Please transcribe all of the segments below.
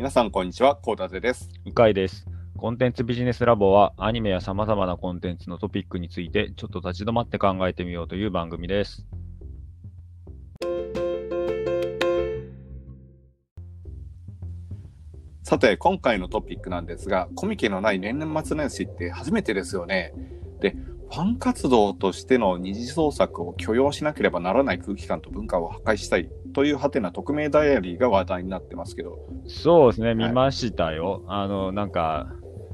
皆さん、こんにちは。コーダゼです。向井です。コンテンツビジネスラボはアニメや様々なコンテンツのトピックについてちょっと立ち止まって考えてみようという番組です。さて、今回のトピックなんですが、コミケのない年々末年始って初めてですよね。で、ファン活動としての二次創作を許容しなければならない空気感と文化を破壊したいというハテな匿名ダイアリーが話題になってますけど、そうですね、見ましたよ。あの、なんか、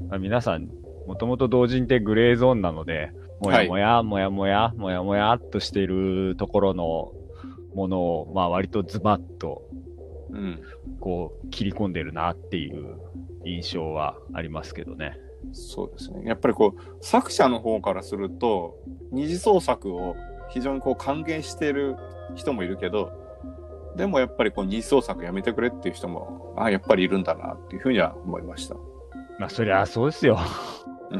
まあ皆さん、もともと同人ってグレーゾーンなので、もやもや、もやもや、もやもやっとしているところのものを、まあ割とズバッと、うん、こう、切り込んでるなっていう印象はありますけどね。そうですね。やっぱりこう、作者の方からすると、二次創作を非常にこう歓迎している人もいるけど、でもやっぱりこう二次創作やめてくれっていう人も、ああ、やっぱりいるんだなっていうふうには思いました。まあそりゃそうですよ。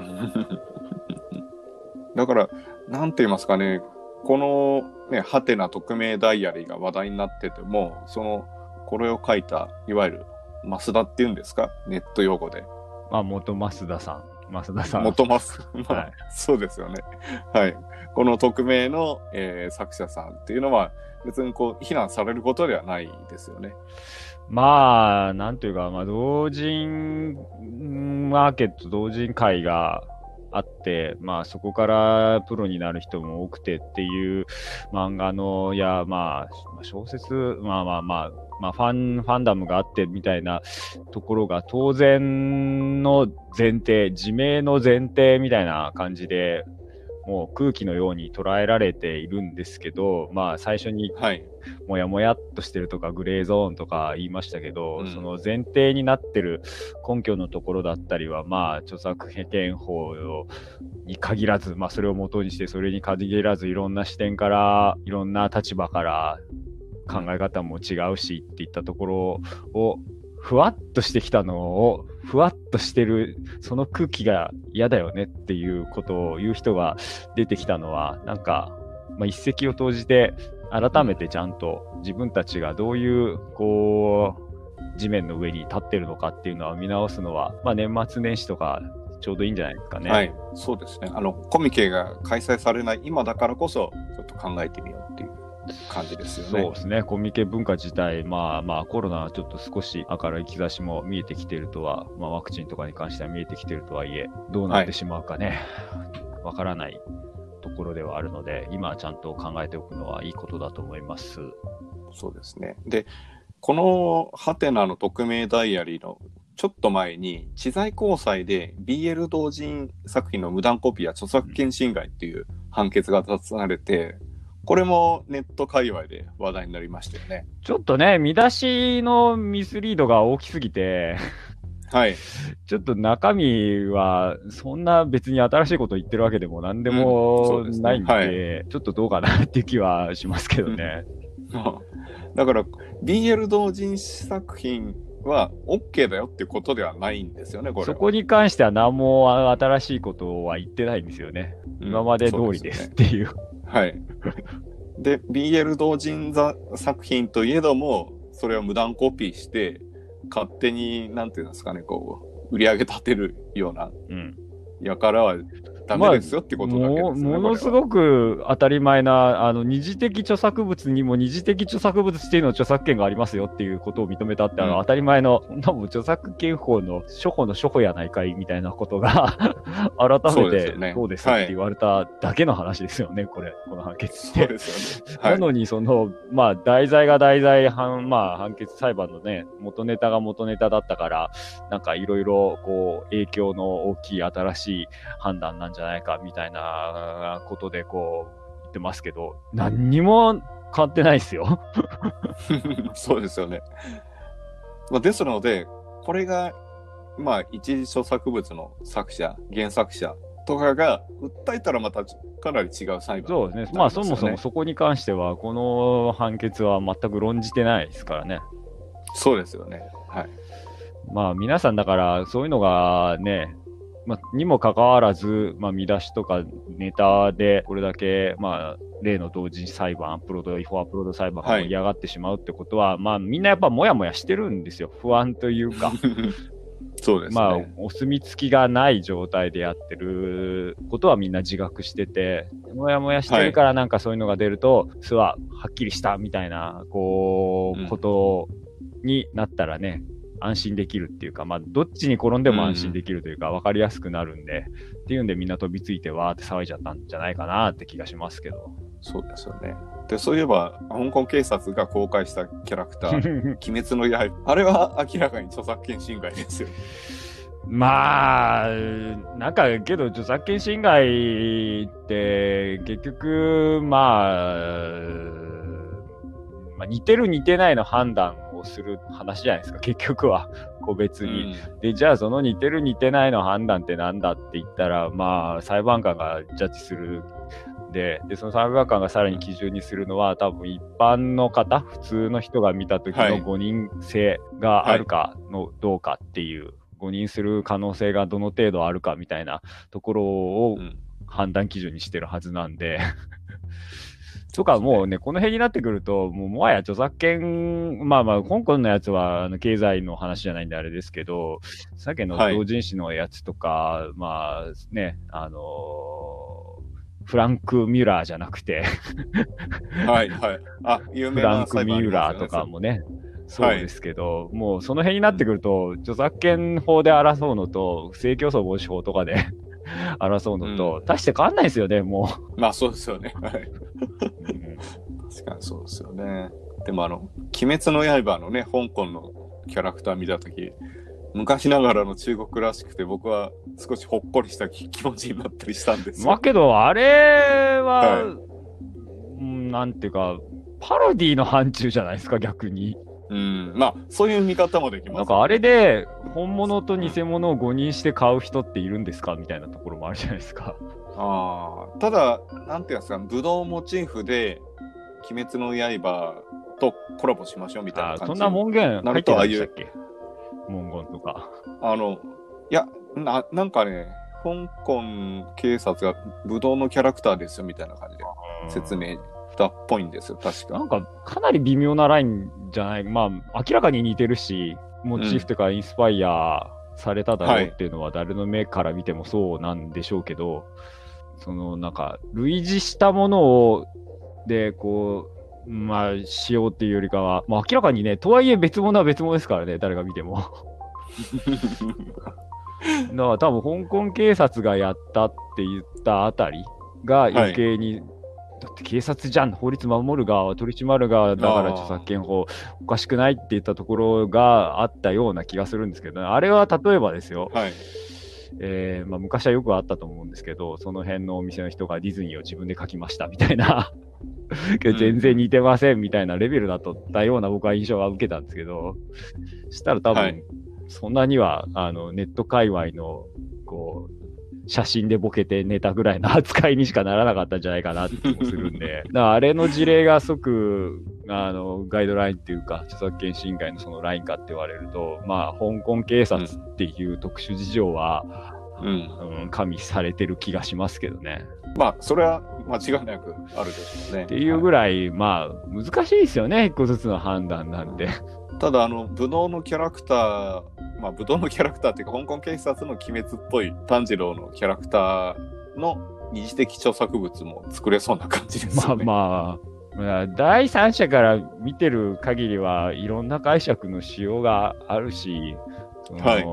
だから、なんて言いますかね、このね、ハテナ匿名ダイアリーが話題になってても、その、これを書いた、いわゆる、増田っていうんですか？ネット用語で。まあ元増田さん。増田さん。元増。まあ、はいそうですよね。はい。この匿名の、えー作者さんっていうのは、別にこう、非難されることではないですよね。まあ、なんというか、まあ、同人マーケット、同人会があって、まあ、そこからプロになる人も多くてっていう漫画の、いや、まあ、小説、まあまあまあ、まあ、ファン、ファンダムがあってみたいなところが当然の前提、自明の前提みたいな感じで、もう空気のように捉えられているんですけど、まあ最初にはい。もやもやっとしてるとかグレーゾーンとか言いましたけど、うんその前提になってる根拠のところだったりは、まあ、著作権法に限らず、まあ、それを元にして、それに限らず、いろんな視点から、いろんな立場から考え方も違うしっていったところを、ふわっとしてきたのを、ふわっとしてる、その空気が嫌だよねっていうことを言う人が出てきたのは、なんか、まあ、一石を投じて、改めてちゃんと自分たちがどういう、こう、地面の上に立ってるのかっていうのは見直すのは、まあ、年末年始とかちょうどいいんじゃないですかね。はい。そうですね。あの、コミケが開催されない今だからこそ、ちょっと考えてみようっていう感じですよね。そうですね、コミケ文化自体、まあまあ、コロナはちょっと少し明るい兆しも見えてきているとは、まあ、ワクチンとかに関しては見えてきているとはいえ、どうなってしまうかね、わ、からないところではあるので、今はちゃんと考えておくのはいいことだと思います。そうですね。で、このハテナの匿名ダイアリーのちょっと前に、知財高裁で BL 同人作品の無断コピーや著作権侵害っていう判決が出されて、これもネット界隈で話題になりましたよね。ちょっとね、見出しのミスリードが大きすぎて、はい。ちょっと中身は、そんな別に新しいこと言ってるわけでもなんでうんですねないんで、はちょっとどうかなっていう気はしますけどね。だから、BL 同人作品は OK だよっていうことではないんですよね、これは。そこに関しては何も新しいことは言ってないんですよね。うん今まで通りですっていう。はい。で、BL 同人座作品といえども、それを無断コピーして、勝手に、なんていうんですかね、こう、売り上げ立てるような、うん。やからはダメですよってことだけですよね。もものすく。ごく当たり前な、あの、二次的著作物にも二次的著作物っていうのは著作権がありますよっていうことを認めたって、あの、うん当たり前の、そんなもん著作権法の初歩の初歩やないかいみたいなことが、改めてそうですよねそうですって言われただけの話ですよね、これ、この判決って。そうですよね。は。ないのに、その、まあ、題材が題材、判、まあ、判決裁判のね、元ネタが元ネタだったから、なんかいろいろ、こう、影響の大きい新しい判断なんじゃないか、みたいなことで、こう、言ってますけど、何にも変わってないですよ。そうですよね。まあ、ですので、これが、まあ、一次著作物の作者、原作者とかが訴えたらまたかなり違う裁判そうですね。まあ、そもそもそこに関しては、この判決は全く論じてないですからね。そうですよね。はい。まあ皆さんだからそういうのがね、まあ、にもかかわらず、まあ、見出しとかネタで、これだけ、まあ、例の同時裁判、アップロード、違法アップロード裁判が盛り上がってしまうってことは、まあ、みんなやっぱもやもやしてるんですよ。不安というか。そうですね。まあ、お墨付きがない状態でやってることはみんな自覚してて、もやもやしてるからなんかそういうのが出ると、すははっきりしたみたいな、こう、うんことになったらね、安心できるっていうか、まあ、どっちに転んでも安心できるというか、分かりやすくなるんで、っていうんでみんな飛びついてわーって騒いじゃったんじゃないかなって気がしますけど。そうですよね。で、そういえば、香港警察が公開したキャラクター、鬼滅の刃。あれは明らかに著作権侵害ですよ。まあ、なんか、けど、著作権侵害って、結局、まあ、まあ、似てる似てないの判断をする話じゃないですか、結局は、個別に。で、じゃあその似てる似てないの判断ってなんだって言ったら、まあ、裁判官がジャッジする。で、でその裁判官がさらに基準にするのは、多分一般の方、普通の人が見た時はいの誤認性があるかの、どうかっていう、誤認する可能性がどの程度あるかみたいなところをうんうん判断基準にしてるはずなんで。とかもうね、この辺になってくると、もうもはや著作権、まあまあ、香港のやつはあの経済の話じゃないんであれですけど、さっきのはい。同人誌のやつとか、まあね、あのーフランク・ミュラーじゃなくて、はいはい。あ、有フ名なランク・ミュラーとかもね、そうはいですけど、もうその辺になってくると、著作権法で争うのと、不正競争防止法とかで 争うのと、うん大して変わんないですよね、もまあそうですよね。確かにそうですよね。でもあの、鬼滅の刃のね、香港のキャラクター見たとき、昔ながらの中国らしくて僕は少しほっこりした気 気持ちになったりしたんですよ。まあけど、あれは、はいうんなんていうか、パロディの範疇じゃないですか、逆に。うん。まあ、そういう見方もできます、なんかあれで、本物と偽物を誤認して買う人っているんですかみたいなところもあるじゃないですか。ああ、ただ、なんていうんですか、武道モチーフで、鬼滅の刃とコラボしましょうみたいな感じ。あそんな文言な入ってるとああいうないでしたっけ文言とか。あの、いや、な、なんかね、香港警察が武道のキャラクターですよみたいな感じで説明したっぽいんですよ、確か。なんか、かなり微妙なラインじゃない、まあ、明らかに似てるし、モチーフというか、インスパイアされただろうっていうのは、誰の目から見てもそうなんでしょうけど、その、なんか、類似したものを、で、こう、まあ、しようっていうよりかは、まあ、明らかにね、とはいえ別物は別物ですからね、誰が見ても。だから多分、香港警察がやったって言ったあたりが余計に、だって警察じゃん、法律守る側、取り締まる側だから著作権法おかしくないって言ったところがあったような気がするんですけど、あれは例えばですよ、はい。えーまあ、昔はよくあったと思うんですけど、その辺のお店の人がディズニーを自分で書きましたみたいな、全然似てませんみたいなレベルだったような僕は印象は受けたんですけど、したら多分、はい。そんなにはあのネット界隈のこう写真でボケてネタぐらいの扱いにしかならなかったんじゃないかなって気もするんで、だからあれの事例が即あのガイドラインっていうか、著作権侵害のそのラインかって言われると、まあ、香港警察っていう特殊事情は、うん。うん、加味されてる気がしますけどね。まあ、それは間違いなくあるでしょうね。っていうぐらい、まあ、難しいですよね、一個ずつの判断なんで。ただ、あの、武道のキャラクター、まあ、武道のキャラクターっていうか、香港警察の鬼滅っぽい炭治郎のキャラクターの二次的著作物も作れそうな感じですまあよね。まあ、まあ、第三者から見てる限りはいろんな解釈のしようがあるし、その、はい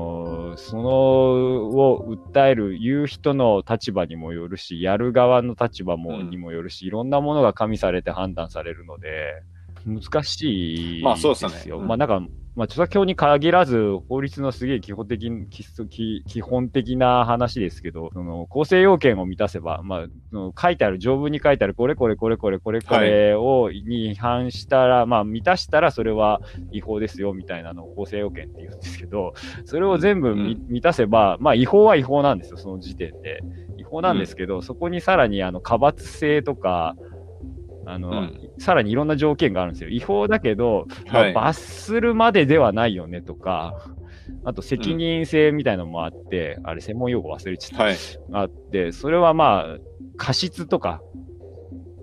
そのを訴える、言う人の立場にもよるし、やる側の立場も、うんにもよるし、いろんなものが加味されて判断されるので、難しいまあそうですですよ。よねうんまあなんか、まあ、著作権に限らず、法律のすげえ基本的基礎基基本的な話ですけど、その構成要件を満たせば、まあ、書いてある、条文に書いてある、これこれこれこれこれこれを、に違反したら、まあ、満たしたらそれは違法ですよ、みたいなのを構成要件って言うんですけど、それを全部みうん満たせば、まあ、違法は違法なんですよ、その時点で。違法なんですけど、そこにさらに、あの、過罰性とか、あの、うんさらにいろんな条件があるんですよ。違法だけど、まあはい罰するまでではないよねとか、あと責任性みたいなのもあって、あれ専門用語忘れちゃった。はい。あって、それはまあ、過失とか、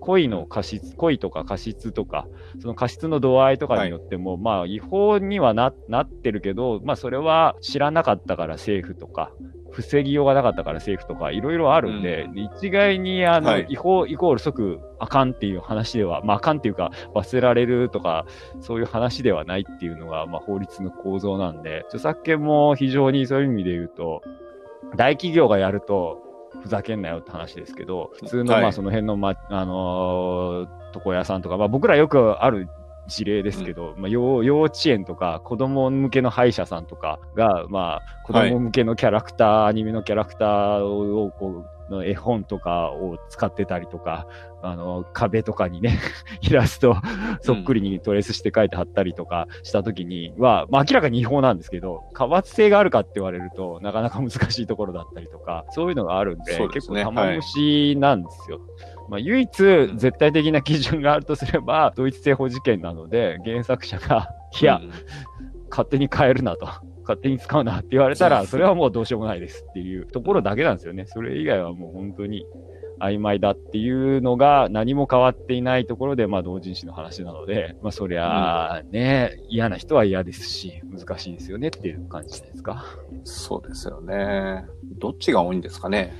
恋の過失、恋とか過失とか、その過失の度合いとかによっても、まあ、違法にはななってるけど、まあ、それは知らなかったから政府とか、防ぎようがなかったから政府とか、いろいろあるんで、一概にあの、はい。違法イコール即あかんっていう話では、まあ、あかんっていうか、罰せられるとか、そういう話ではないっていうのが、まあ、法律の構造なんで、著作権も非常にそういう意味で言うと、大企業がやると、ふざけんなよって話ですけど、普通の、はい。まあ、その辺の、ま、あのー床屋さんとか、まあ、僕らよくある事例ですけど、まあ、幼幼稚園とか子供向けの歯医者さんとかが、まあ、子供向けのキャラクター、アニメのキャラクターを、こう、の絵本とかを使ってたりとか、あの、壁とかにね、イラストそっくりにトレースして書いて貼ったりとかしたときには、まあ明らかに違法なんですけど、過罰性があるかって言われると、なかなか難しいところだったりとか、そういうのがあるんで、ね。結構玉虫なんですよ。まあ唯一ん絶対的な基準があるとすれば、同一性法事件なので、原作者が、いや、うん勝手に変えるなと。勝手に使うなって言われたら、それはもうどうしようもないですっていうところだけなんですよね。それ以外はもう本当に曖昧だっていうのが何も変わっていないところで、まあ同人誌の話なので、まあそりゃあね、嫌な人は嫌ですし、難しいですよねっていう感じですか？そうですよね。どっちが多いんですかね？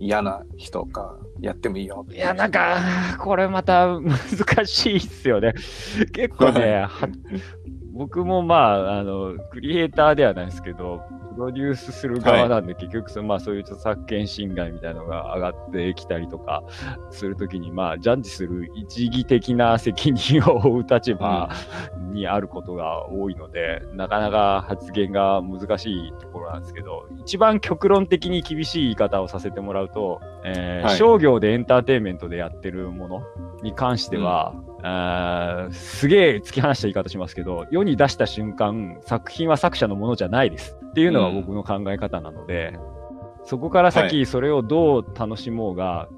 嫌な人か、やってもいいよ。いや、なんか、これまた難しいっすよね。結構ね、僕もまあ、あの、クリエイターではないですけど、プロデュースする側なんで、結局その、まあそういう著作権侵害みたいなのが上がってきたりとかするときに、まあ、ジャッジする一義的な責任を負う立場にあることが多いので、なかなか発言が難しいところなんですけど、一番極論的に厳しい言い方をさせてもらうと、えーはい。商業でエンターテインメントでやってるものに関しては、あーすげえ突き放した言い方しますけど、世に出した瞬間、作品は作者のものじゃないですっていうのが僕の考え方なので、そこからは先それをどう楽しもうが、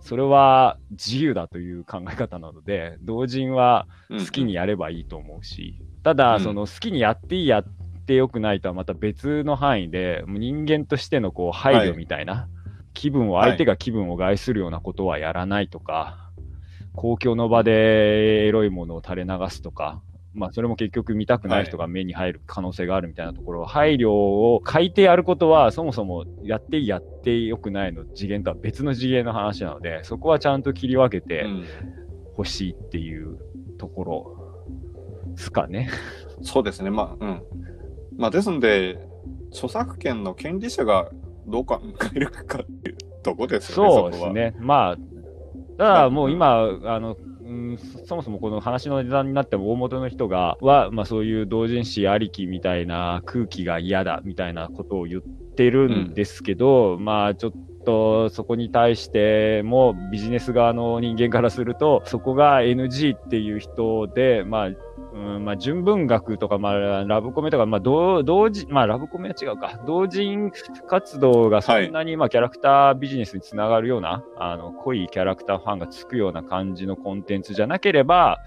それは自由だという考え方なので、同人はうん好きにやればいいと思うし、ただ、うん。その好きにやっていいやってよくないとはまた別の範囲で、人間としてのこう配慮みたいな、気分を、相手が気分を害するようなことはやらないとか、公共の場でエロいものを垂れ流すとか、まあそれも結局見たくない人が目に入る可能性があるみたいなところ、配慮を書いてやることはそもそもやってやってよくないの次元とは別の次元の話なので、そこはちゃんと切り分けて、うん欲しいっていうところですかね。そうですね。まあ、うん。まあ、ですんで、著作権の権利者がどう考 えるかっていうとこですよね。そうですね。まあ、ただもう今、あの、うん、そもそもこの話の値段になっても大元の人が、は、まあそういう同人誌ありきみたいな空気が嫌だみたいなことを言ってるんですけど、まあちょっとそこに対してもビジネス側の人間からすると、そこが NG っていう人で、まあ、うん、まあ、純文学とか、まあ、ラブコメとか、まあ、同、同時、まあ、ラブコメは違うか。同人活動がそんなに、まあ、キャラクタービジネスにつながるような、あの、濃いキャラクターファンがつくような感じのコンテンツじゃなければ、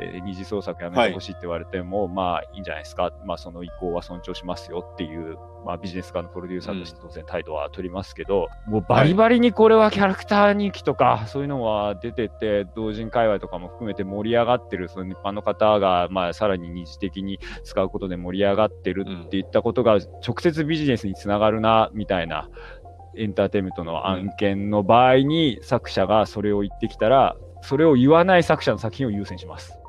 えー二次創作やめてほしいって言われても、まあいいんじゃないですか。まあその意向は尊重しますよっていう、まあビジネス側のプロデューサーとして当然態度は取りますけど、もうバリバリにこれはキャラクター人気とか、そういうのは出てて、同人界隈とかも含めて盛り上がってる、その一般の方が、まあさらに二次的に使うことで盛り上がってるっていったことが直接ビジネスにつながるな、みたいな。エンターテインメントの案件の場合に作者がそれを言ってきたら、それを言わない作者の作品を優先します。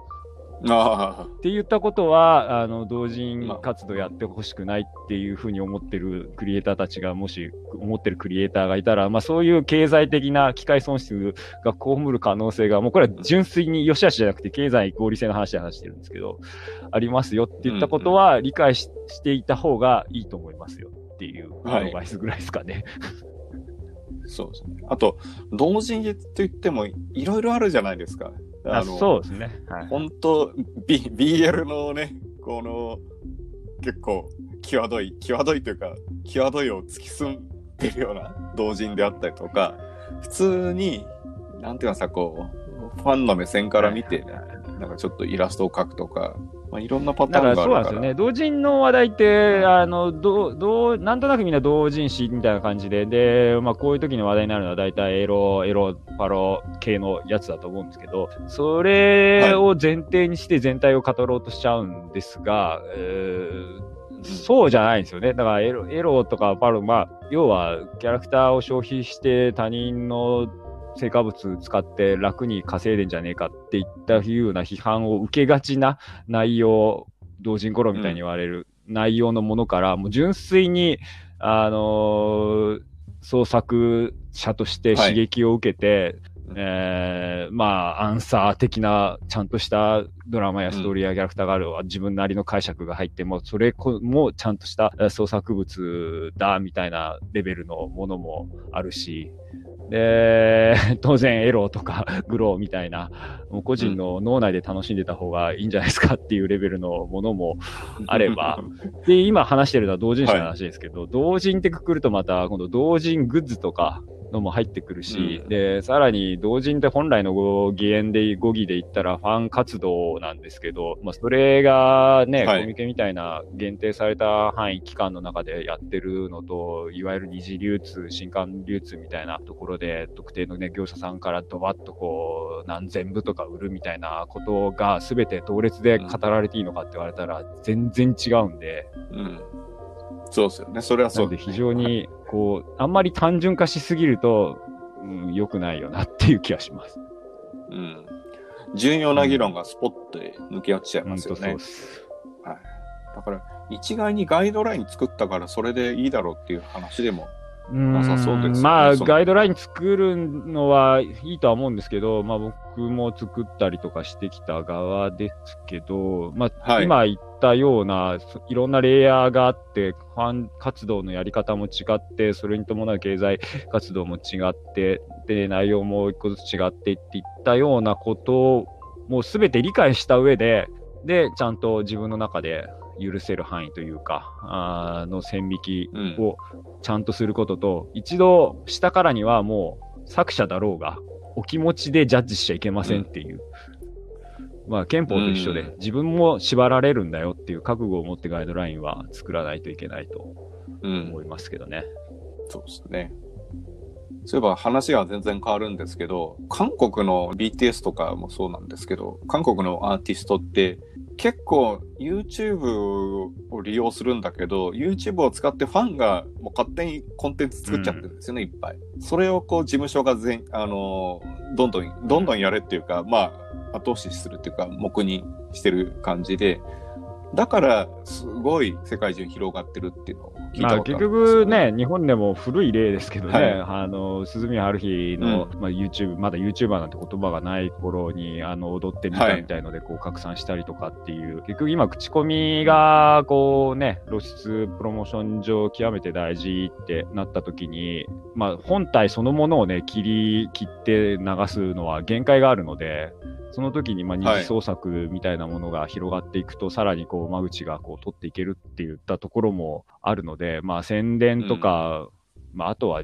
あって言ったことは、あの、同人活動やってほしくないっていうふうに思ってるクリエイターたちが、もし思ってるクリエイターがいたら、まあそういう経済的な機械損失が被る可能性が、もうこれは純粋に良し悪しじゃなくて経済合理性の話で話してるんですけど、ありますよって言ったことは理解ししていた方がいいと思いますよっていうアドバイスぐらいですかね。あ、そうですね。あと、同人と言ってもいろいろあるじゃないですか。あそうですね。はい。本当、B、BL のね、この、結構、際どい、際どいというか、際どいを突き進んでるような同人であったりとか、普通に、なんていうかさ、こう、ファンの目線から見て、なんかちょっとイラストを描くとか、まあ、いろんなパターンがあるから。そうなんですよね。同人の話題って、あの、どう、どう、なんとなくみんな同人誌みたいな感じで、で、まあこういう時に話題になるのは大体エロ、エロ、パロ系のやつだと思うんですけど、それを前提にして全体を語ろうとしちゃうんですが、えーそうじゃないんですよね。だからエロ、エロとかパロ、まあ、要はキャラクターを消費して他人の成果物使って楽に稼いでんじゃねえかっていったいうような批判を受けがちな内容、同人頃みたいに言われる内容のものから、もう純粋に、あのー創作者として刺激を受けて、えーまあ、アンサー的な、ちゃんとしたドラマやストーリーやキャラクターがある、自分なりの解釈が入っても、それこもちゃんとしたえー創作物だ、みたいなレベルのものもあるし、で、当然エロとか グローみたいな、もう個人の脳内で楽しんでた方がいいんじゃないですかっていうレベルのものもあれば、で、今話してるのは同人誌の話ですけど、同人ってくくるとまた、今度同人グッズとかのも入ってくるし、うん。で、さらに同人って本来の語源で、語義で言ったらファン活動なんですけど、まあ、それがね、はい。コミケみたいな限定された範囲期間の中でやってるのと、いわゆる二次流通、新刊流通みたいなところで、特定のね、業者さんからドバッとこう、何千部とか売るみたいなことが全て同列で語られていいのかって言われたら、全然違うんで、うん。そうですよね。それはそうですね。非常に、こう、あんまり単純化しすぎると、うん、良くないよなっていう気がします。うん。重要な議論がスポットで抜け落ちちゃい本ますよねうで。す。だから、一概にガイドライン作ったからそれでいいだろうっていう話でも、うなさそうですよね。んまあ、ガイドライン作るのはいいとは思うんですけど、まあ僕も作ったりとかしてきた側ですけど、まあ、はい。今言ったような、そいろんなレイヤーがあって、ファン活動のやり方も違って、それに伴う経済活動も違って、で、内容も一個ずつ違ってっていったようなことを、もうすべて理解した上で、で、ちゃんと自分の中で許せる範囲というか、あーの線引きうん。をちゃんとすることと、一度したからにはもう作者だろうが、お気持ちでジャッジしちゃいけませんっていう。まあ憲法と一緒で、うん自分も縛られるんだよっていう覚悟を持ってガイドラインは作らないといけないとうん。思いますけどね。そうですね。そういえば話が全然変わるんですけど、韓国の BTS とかもそうなんですけど、韓国のアーティストって結構 YouTube を利用するんだけど、YouTube を使ってファンがもう勝手にコンテンツ作っちゃってるんですよね、いっぱい。それをこう事務所が全、あのーどんどん、どんどんやれっていうか、まあ、後押しするっていうか、目にしてる感じで、だから、すごい世界中に広がってるっていうのを聞いたことあるんですよ局ね、日本でも古い例ですけどね、はい。あの、鈴宮春日の、まあ YouTube、まだ YouTuber なんて言葉がない頃に、あの、踊ってみたみたいので、こう拡散したりとかっていう、結局今口コミが、こうね、露出プロモーション上極めて大事ってなった時に、まあ本体そのものをね、切り切って流すのは限界があるので、その時に、まあ、二次創作みたいなものが広がっていくと、さらにこう、間口がこう、取っていけるって言ったところもあるので、まあ、宣伝とか、まあ、あとは、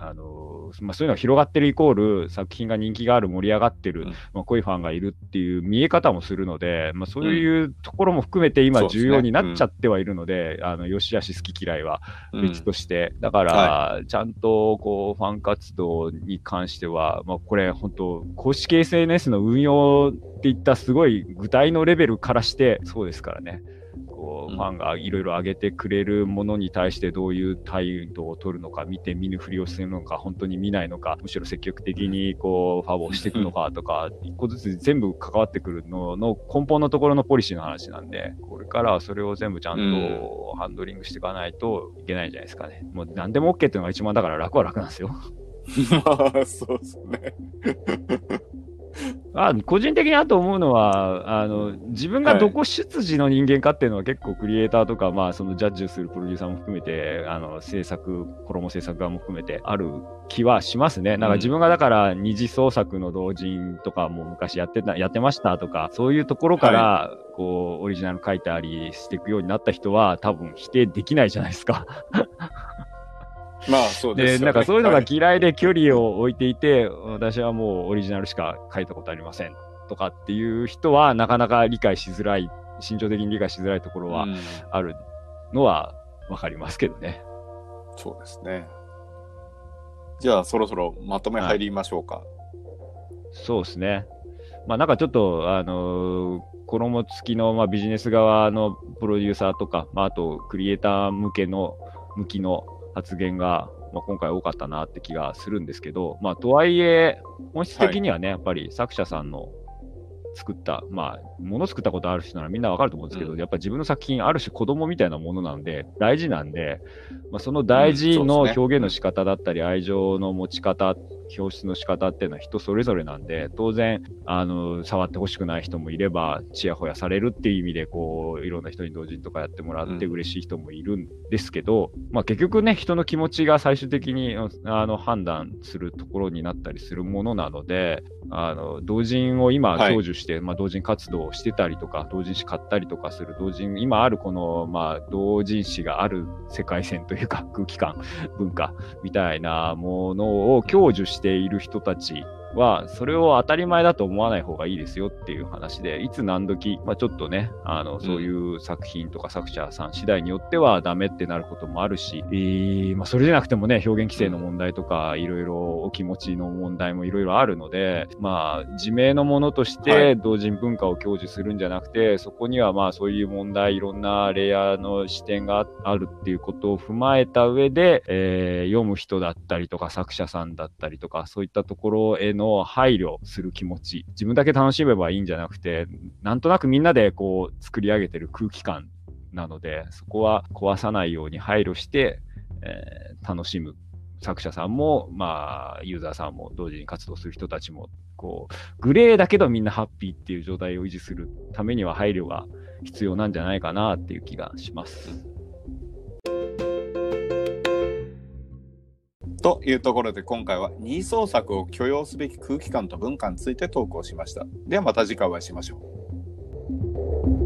あの、まあ、そういうのが広がってるイコール、作品が人気がある、盛り上がってる、うん。まあ、濃いファンがいるっていう見え方もするので、まあ、そういうところも含めて今重要になっちゃってはいるので、あの、良し悪し好き嫌いはうん。別として、だから、ちゃんと、こう、ファン活動に関しては、まあ、これ、本当公式 SNS の運用っていったすごい具体のレベルからして、そうですからね。こう、うんファンがいろいろ上げてくれるものに対してどういう態度を取るのか、見て見ぬふりをするのか、本当に見ないのか、むしろ積極的にこう、ファボをしていくのかとか、一個ずつ全部関わってくるのの根本のところのポリシーの話なんで、これからはそれを全部ちゃんとハンドリングしていかないといけないんじゃないですかね。もう何でも OK っていうのが一番だから楽は楽なんですよ。まあ、そうですね。あ個人的にあと思うのは、あの、自分がどこ出自の人間かっていうのは結構クリエイターとか、まあそのジャッジするプロデューサーも含めて、あの、制作、衣制作側も含めてある気はしますね。なんか自分がだから二次創作の同人とかも昔やってた、やってましたとか、そういうところから、こう、オリジナル書いたりしていくようになった人は多分否定できないじゃないですか。まあ、そうですよで、ね。なんかそういうのがはい嫌いで距離を置いていて、私はもうオリジナルしか書いたことありませんとかっていう人はなかなか理解しづらい心情的に理解しづらいところはうんあるのはわかりますけどね。そうですね。じゃあ、そろそろまとめ入りましょうか。そうですね。まあなんかちょっと、あのー衣付きの、まあ、ビジネス側のプロデューサーとか、まあ、あとクリエイター向けの、向きの発言が、まあ、今回多かったなって気がするんですけど、まあとはいえ、本質的にはね、やっぱり作者さんの作った、まあ、もの作ったことある人ならみんなわかると思うんですけど、うん。やっぱ自分の作品、ある種子供みたいなものなんで、大事なんで、まあ、その大事の表現の仕方だったり、愛情の持ち方、表出の仕方っていうのは人それぞれなんで、当然、あの、触ってほしくない人もいれば、ちやほやされるっていう意味で、こう、いろんな人に同時とかやってもらってうん。嬉しい人もいるんですけど、まあ結局ね、人の気持ちが最終的にあの判断するところになったりするものなので、あの、同人を今はい。享受して、まあ同人活動をしてたりとか、同人誌買ったりとかする同人、今あるこの、まあ同人誌がある世界線というか空気感、文化みたいなものを享受している人たちは、それを当たり前だと思わない方がいいですよっていう話で、いつ何時、まあちょっとね、あの、そういう作品とか作者さん次第によってはダメってなることもあるし、えーまあそれじゃなくてもね、表現規制の問題とか、いろいろお気持ちの問題もいろいろあるので、まあ自明のものとしはてい。同人文化を享受するんじゃなくて、そこにはまあそういう問題、いろんなレイヤーの視点があるっていうことを踏まえた上で、えー読む人だったりとか作者さんだったりとか、そういったところへの配慮する気持ち、自分だけ楽しめばいいんじゃなくて、なんとなくみんなでこう作り上げてる空気感なので、そこは壊さないように配慮して、えー楽しむ作者さんも、まあ、ユーザーさんも同時に活動する人たちも、こう、グレーだけどみんなハッピーっていう状態を維持するためには配慮が必要なんじゃないかなっていう気がします。というところで今回は二創作を許容すべき空気感と文化について投稿しました。ではまた次回お会いしましょう。